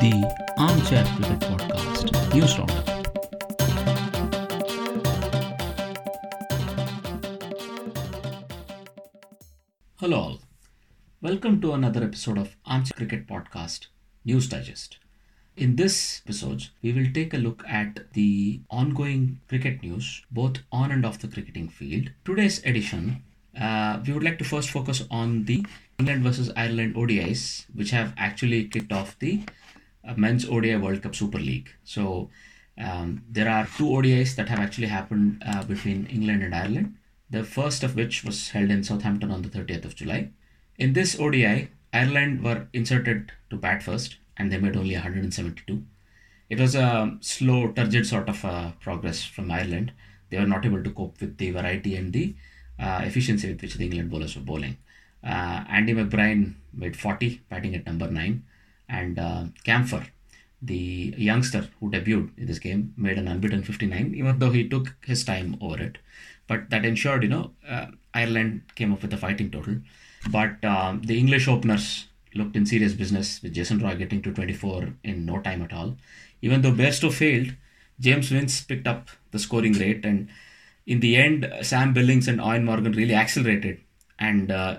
the Armchair Cricket Podcast News Roundup. Hello, all. Welcome to another episode of Armchair Cricket Podcast News Digest. In this episode, we will take a look at the ongoing cricket news, both on and off the cricketing field. Today's edition, uh, we would like to first focus on the England versus Ireland ODIs, which have actually kicked off the uh, Men's ODI World Cup Super League. So, um, there are two ODIs that have actually happened uh, between England and Ireland. The first of which was held in Southampton on the 30th of July. In this ODI, Ireland were inserted to bat first and they made only 172. It was a slow, turgid sort of uh, progress from Ireland. They were not able to cope with the variety and the uh, efficiency with which the England bowlers were bowling. Uh, Andy McBride made 40, batting at number 9, and uh, Campher, the youngster who debuted in this game, made an unbeaten 59, even though he took his time over it. But that ensured, you know, uh, Ireland came up with a fighting total. But um, the English openers looked in serious business with Jason Roy getting to 24 in no time at all. Even though Bairstow failed, James Vince picked up the scoring rate, and in the end, Sam Billings and Eoin Morgan really accelerated, and uh,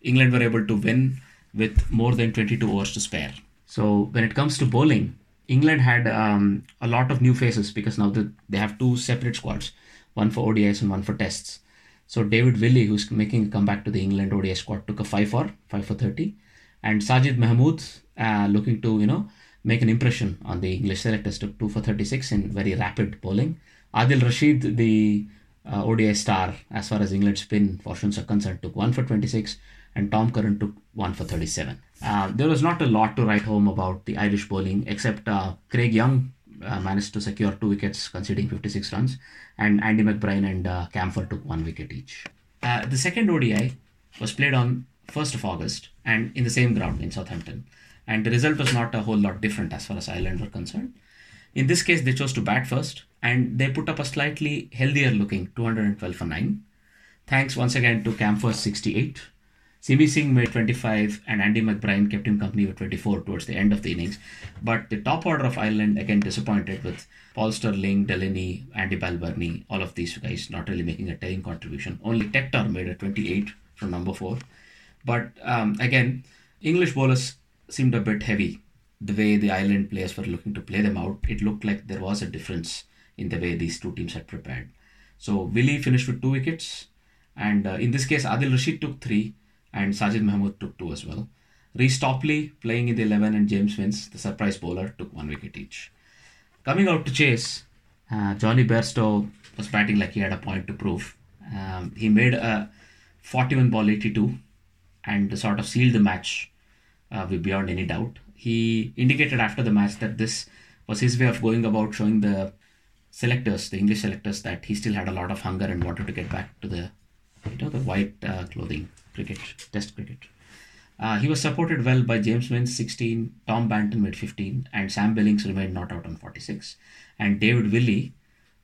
England were able to win with more than 22 overs to spare. So when it comes to bowling, England had um, a lot of new faces because now the, they have two separate squads, one for ODIs and one for tests. So David Willey, who's making a comeback to the England ODI squad, took a 5 for 5 for 30, and Sajid Mahmood, uh, looking to you know make an impression on the English selectors, took 2 for 36 in very rapid bowling. Adil Rashid, the uh, ODI star, as far as England spin fortunes are concerned, took 1 for 26, and Tom Curran took 1 for 37. Uh, there was not a lot to write home about the Irish bowling, except uh, Craig Young uh, managed to secure two wickets, conceding 56 runs, and Andy McBride and uh, Campher took one wicket each. Uh, the second ODI was played on 1st of August and in the same ground in Southampton, and the result was not a whole lot different as far as Ireland were concerned. In this case, they chose to bat first, and they put up a slightly healthier looking 212 for 9. Thanks once again to Campher's 68. Simi Singh made 25 and Andy McBride kept him company with 24 towards the end of the innings. But the top order of Ireland again disappointed with Paul Stirling, Delaney, Andy Balbirnie, all of these guys not really making a telling contribution. Only Tector made a 28 from number 4. But um, again, English bowlers seemed a bit heavy. The way the Ireland players were looking to play them out, it looked like there was a difference in the way these two teams had prepared. So Willey finished with two wickets, and uh, in this case, Adil Rashid took three, and Sajid Mahmood took two as well. Reece Topley playing in the 11 and James Vince, the surprise bowler, took one wicket each. Coming out to chase, uh, Johnny Bairstow was batting like he had a point to prove. Um, he made a 41 ball 82 and sort of sealed the match uh, beyond any doubt. He indicated after the match that this was his way of going about showing the selectors, the English selectors, that he still had a lot of hunger and wanted to get back to the, you know, the white uh, clothing cricket, Test cricket. Uh, he was supported well by James Vince 16, Tom Banton made 15, and Sam Billings remained not out on 46. And David Willey,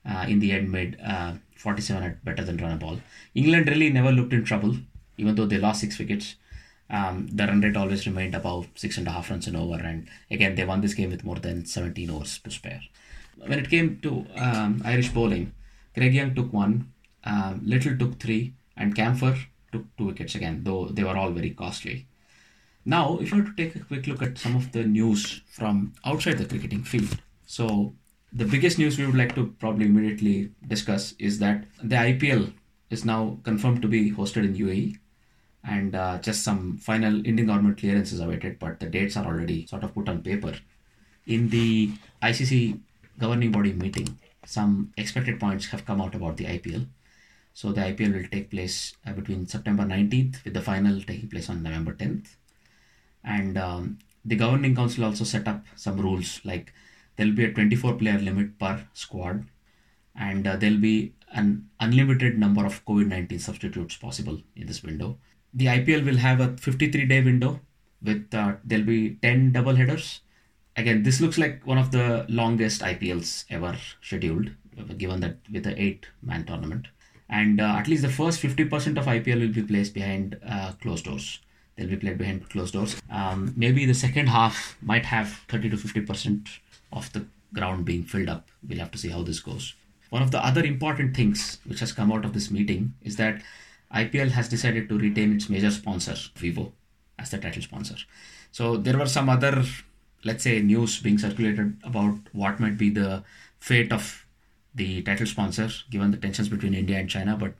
uh, in the end, made uh, 47 at better than run a ball. England really never looked in trouble, even though they lost six wickets. Um, the run rate always remained above six and a half runs an over, and again, they won this game with more than 17 overs to spare. When it came to um, Irish bowling, Craig Young took one, um, Little took three, and Campher took two wickets again, though they were all very costly. Now, if you were to take a quick look at some of the news from outside the cricketing field, so the biggest news we would like to probably immediately discuss is that the IPL is now confirmed to be hosted in UAE, and uh, just some final Indian government clearances awaited, but the dates are already sort of put on paper. In the ICC governing body meeting, some expected points have come out about the IPL. So the IPL will take place uh, between September 19th, with the final taking place on November 10th. And um, the governing council also set up some rules like there'll be a 24 player limit per squad, and uh, there'll be an unlimited number of COVID 19 substitutes possible in this window. The IPL will have a 53 day window with uh, there'll be 10 double headers. Again, this looks like one of the longest IPLs ever scheduled, given that with the eight man tournament. And uh, at least the first 50% of IPL will be placed behind uh, closed doors. They'll be played behind closed doors. Um, maybe the second half might have 30 to 50 percent of the ground being filled up. We'll have to see how this goes. One of the other important things which has come out of this meeting is that IPL has decided to retain its major sponsor, Vivo, as the title sponsor. So there were some other, let's say, news being circulated about what might be the fate of the title sponsor given the tensions between India and China, but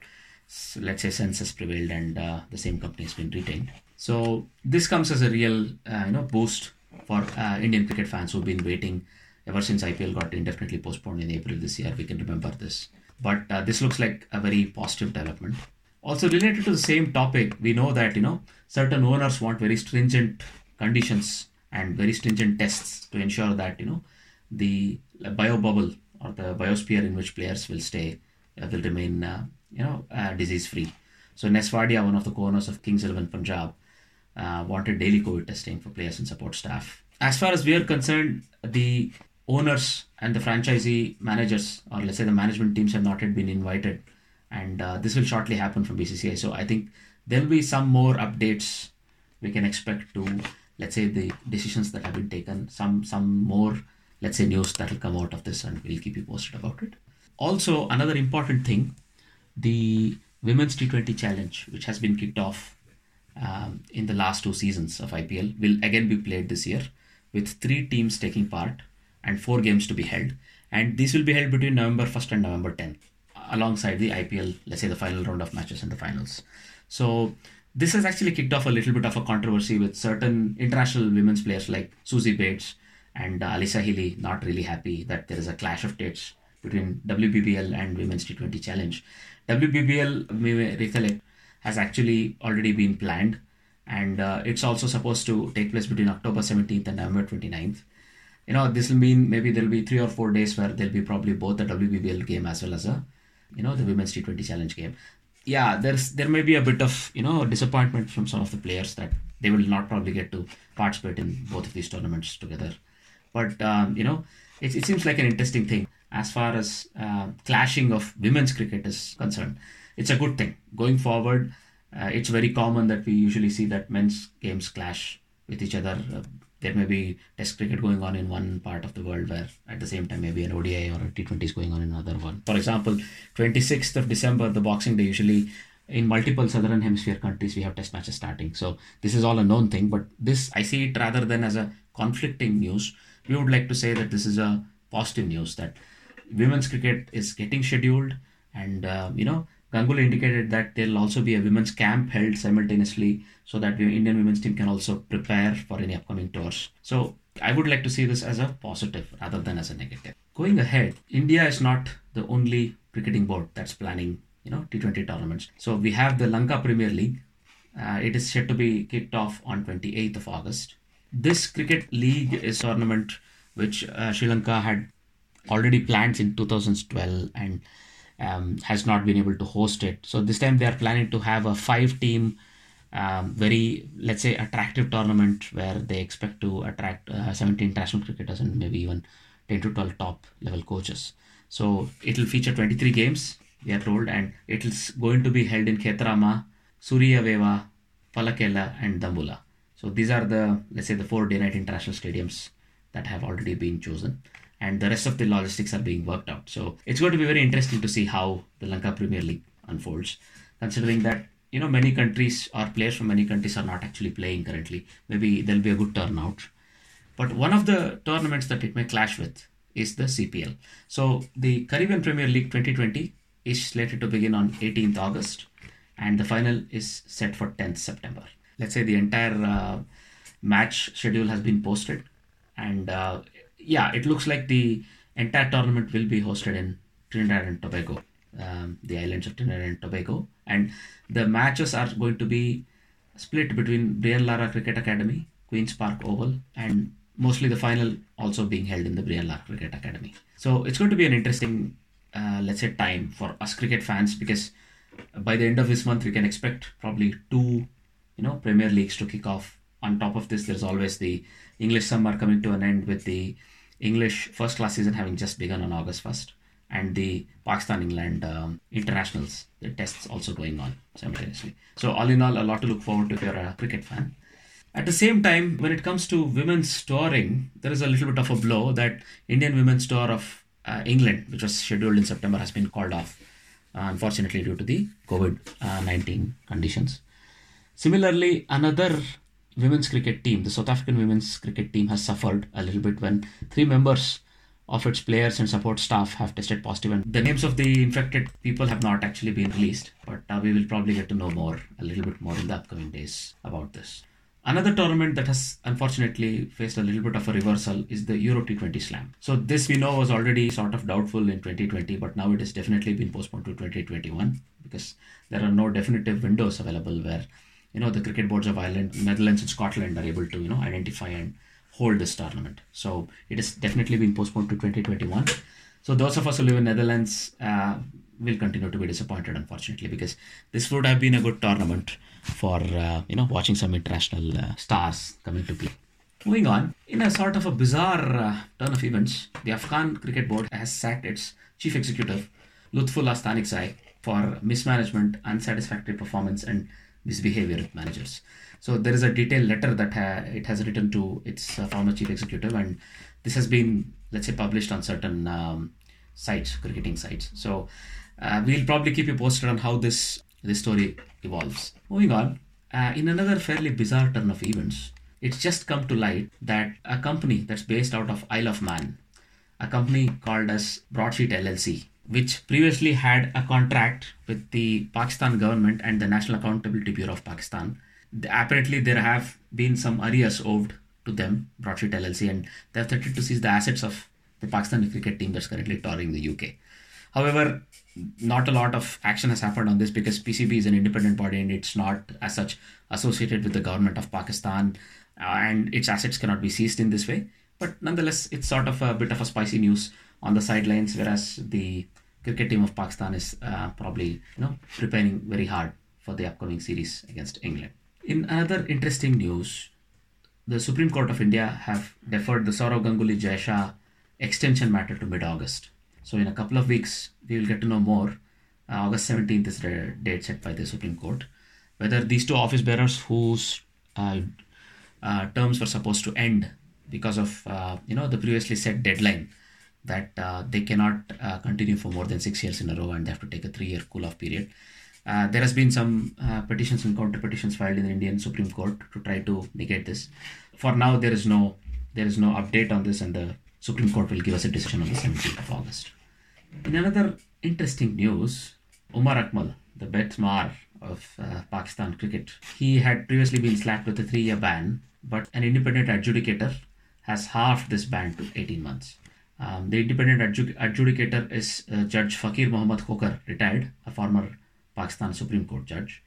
let's say sense has prevailed and uh, the same company has been retained. So this comes as a real, uh, you know, boost for uh, Indian cricket fans who've been waiting ever since IPL got indefinitely postponed in April this year. We can remember this, but uh, this looks like a very positive development. Also related to the same topic, we know that you know certain owners want very stringent conditions and very stringent tests to ensure that you know the bio bubble or the biosphere in which players will stay uh, will remain uh, you know uh, disease free. So Ness Wadia, one of the co-owners of Kings Eleven Punjab, wanted daily COVID testing for players and support staff. As far as we are concerned, the owners and the franchisee managers, or let's say the management teams, have not yet been invited, and uh, this will shortly happen from BCCI. So I think there will be some more updates we can expect to, let's say, the decisions that have been taken. Some some more, let's say, news that will come out of this, and we'll keep you posted about it. Also, another important thing, the Women's T20 Challenge, which has been kicked off um, in the last two seasons of IPL will again be played this year with three teams taking part and four games to be held. And this will be held between November 1st and November 10th alongside the IPL, let's say the final round of matches and the finals. So this has actually kicked off a little bit of a controversy with certain international women's players like Suzie Bates and uh, Alyssa Healy not really happy that there is a clash of dates between WBBL and Women's T20 Challenge. WBBL, may recollect, has actually already been planned and uh, it's also supposed to take place between October 17th and November 29th. You know, this will mean maybe there'll be three or four days where there'll be probably both the WBBL game as well as a, you know, the Women's T20 Challenge game. Yeah, there's there may be a bit of you know disappointment from some of the players that they will not probably get to participate in both of these tournaments together. But um, you know, it, it seems like an interesting thing as far as uh, clashing of women's cricket is concerned it's a good thing. Going forward, uh, it's very common that we usually see that men's games clash with each other. Uh, there may be test cricket going on in one part of the world where at the same time maybe an ODI or a T20 is going on in another one. For example, 26th of December, the Boxing Day, usually in multiple southern hemisphere countries we have test matches starting. So this is all a known thing, but this I see it rather than as a conflicting news. We would like to say that this is a positive news that women's cricket is getting scheduled and uh, you know Ganguly indicated that there'll also be a women's camp held simultaneously so that the Indian women's team can also prepare for any upcoming tours. So I would like to see this as a positive rather than as a negative. Going ahead, India is not the only cricketing board that's planning, you know, T20 tournaments. So we have the Lanka Premier League. Uh, it is set to be kicked off on 28th of August. This cricket league is tournament which uh, Sri Lanka had already planned in 2012 and um, has not been able to host it. So this time they are planning to have a five team, um, very let's say attractive tournament where they expect to attract uh, 17 international cricketers and maybe even 10 to 12 top level coaches. So it will feature 23 games, we are told, and it is going to be held in Khettarama, Sooriyawewa, Pallekele, and Dambulla. So these are the let's say the four day night international stadiums that have already been chosen and the rest of the logistics are being worked out. So it's going to be very interesting to see how the Lanka Premier League unfolds, considering that you know many countries or players from many countries are not actually playing currently. Maybe there'll be a good turnout. But one of the tournaments that it may clash with is the CPL. So the Caribbean Premier League 2020 is slated to begin on 18th August, and the final is set for 10th September. Let's say the entire uh, match schedule has been posted, and uh, yeah, it looks like the entire tournament will be hosted in Trinidad and Tobago, um, the islands of Trinidad and Tobago, and the matches are going to be split between Brian Lara Cricket Academy, Queens Park Oval, and mostly the final also being held in the Brian Lara Cricket Academy. So it's going to be an interesting, uh, let's say, time for us cricket fans because by the end of this month we can expect probably two, you know, Premier Leagues to kick off. On top of this, there's always the English summer coming to an end with the English first class season having just begun on August 1st. and the Pakistan England um, internationals, the tests also going on simultaneously. So, all in all, a lot to look forward to if you're a cricket fan. At the same time, when it comes to women's touring, there is a little bit of a blow that Indian women's tour of uh, England, which was scheduled in September, has been called off, uh, unfortunately, due to the COVID uh, 19 conditions. Similarly, another women's cricket team, the South African women's cricket team, has suffered a little bit when three members of its players and support staff have tested positive, and the names of the infected people have not actually been released. But uh, we will probably get to know more, a little bit more in the upcoming days about this. Another tournament that has unfortunately faced a little bit of a reversal is the Euro T20 Slam. So this we know was already sort of doubtful in 2020, but now it has definitely been postponed to 2021 because there are no definitive windows available where you know the cricket boards of Ireland, Netherlands, and Scotland are able to you know identify and hold this tournament. So it has definitely been postponed to 2021. So those of us who live in Netherlands uh, will continue to be disappointed, unfortunately, because this would have been a good tournament for uh, you know watching some international uh, stars coming to play. Moving on, in a sort of a bizarre uh, turn of events, the Afghan Cricket Board has sacked its chief executive, Lutfullah Stanikzai, for mismanagement, unsatisfactory performance, and misbehavior with managers. So there is a detailed letter that ha- it has written to its uh, former chief executive, and this has been, let's say, published on certain um, sites, cricketing sites. So uh, we'll probably keep you posted on how this this story evolves. Moving on, uh, in another fairly bizarre turn of events, it's just come to light that a company that's based out of Isle of Man, a company called as Broadsheet LLC, which previously had a contract with the Pakistan government and the National Accountability Bureau of Pakistan. Apparently, there have been some arrears owed to them, Broadsheet LLC, and they have threatened to seize the assets of the Pakistani cricket team that's currently touring the UK. However, not a lot of action has happened on this because PCB is an independent body and it's not as such associated with the government of Pakistan uh, and its assets cannot be seized in this way. But nonetheless, it's sort of a bit of a spicy news on the sidelines, whereas the cricket team of Pakistan is uh, probably you know preparing very hard for the upcoming series against England. In another interesting news, the Supreme Court of India have deferred the Sourav Ganguly Jay Shah extension matter to mid-August. So in a couple of weeks, we will get to know more. Uh, August 17th is the date set by the Supreme Court. Whether these two office bearers whose uh, uh, terms were supposed to end because of uh, you know the previously set deadline that uh, they cannot uh, continue for more than six years in a row and they have to take a three-year cool-off period. there has been some petitions and counter petitions filed in the Indian Supreme Court to try to negate this. For now, there is no there is no update on this, and the Supreme Court will give us a decision on the 17th of August. In another interesting news, Umar Akmal, the Betmar of uh, Pakistan cricket, he had previously been slapped with a three year ban, but an independent adjudicator has halved this ban to 18 months. Um, the independent adju- adjudicator is uh, Judge Faqir Muhammad Khokhar, retired, a former Pakistan Supreme Court judge.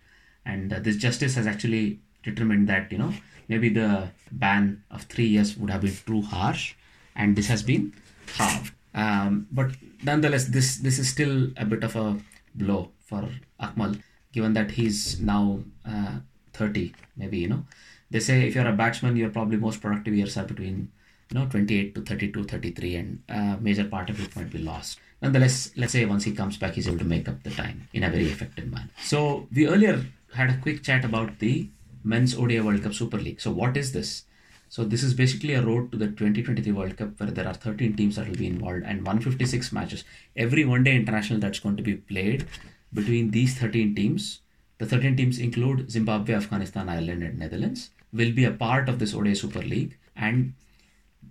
And uh, this justice has actually determined that, you know, maybe the ban of three years would have been too harsh, and this has been halved. Um, but nonetheless, this this is still a bit of a blow for Akmal, given that he's now uh, 30. Maybe you know, they say if you're a batsman, your probably most productive years are between you know 28 to 32, 33, and a major part of it might be lost. Nonetheless, let's say once he comes back, he's able to make up the time in a very effective manner. So we earlier had a quick chat about the Men's ODI World Cup Super League. So what is this? So this is basically a road to the 2023 World Cup where there are 13 teams that will be involved and 156 matches. Every one day international that's going to be played between these 13 teams, the 13 teams include Zimbabwe, Afghanistan, Ireland, and Netherlands, will be a part of this ODI Super League and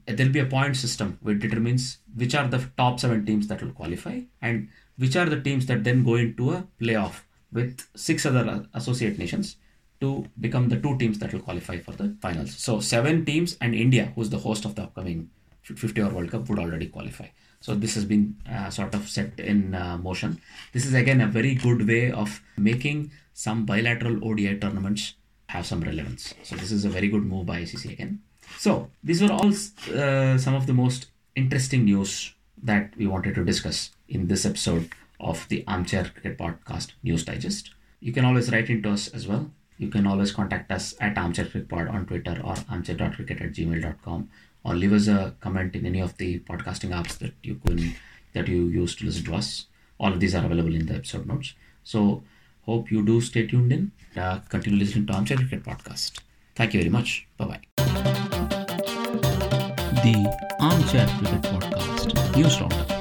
there'll be a point system which determines which are the top seven teams that will qualify and which are the teams that then go into a playoff with six other associate nations to become the two teams that will qualify for the finals. So seven teams and India, who's the host of the upcoming 50 over World Cup, would already qualify. So this has been uh, sort of set in uh, motion. This is again a very good way of making some bilateral ODI tournaments have some relevance. So this is a very good move by ICC again. So these were all uh, some of the most interesting news that we wanted to discuss in this episode of the Armchair Cricket Podcast News Digest. You can always write into us as well you can always contact us at armchaircrickpod on Twitter or armchair.cricket at gmail.com or leave us a comment in any of the podcasting apps that you can that you use to listen to us. All of these are available in the episode notes. So, hope you do stay tuned in. Uh, continue listening to Armchair Cricket Podcast. Thank you very much. Bye bye. The Armchair Cricket Podcast News Roundup.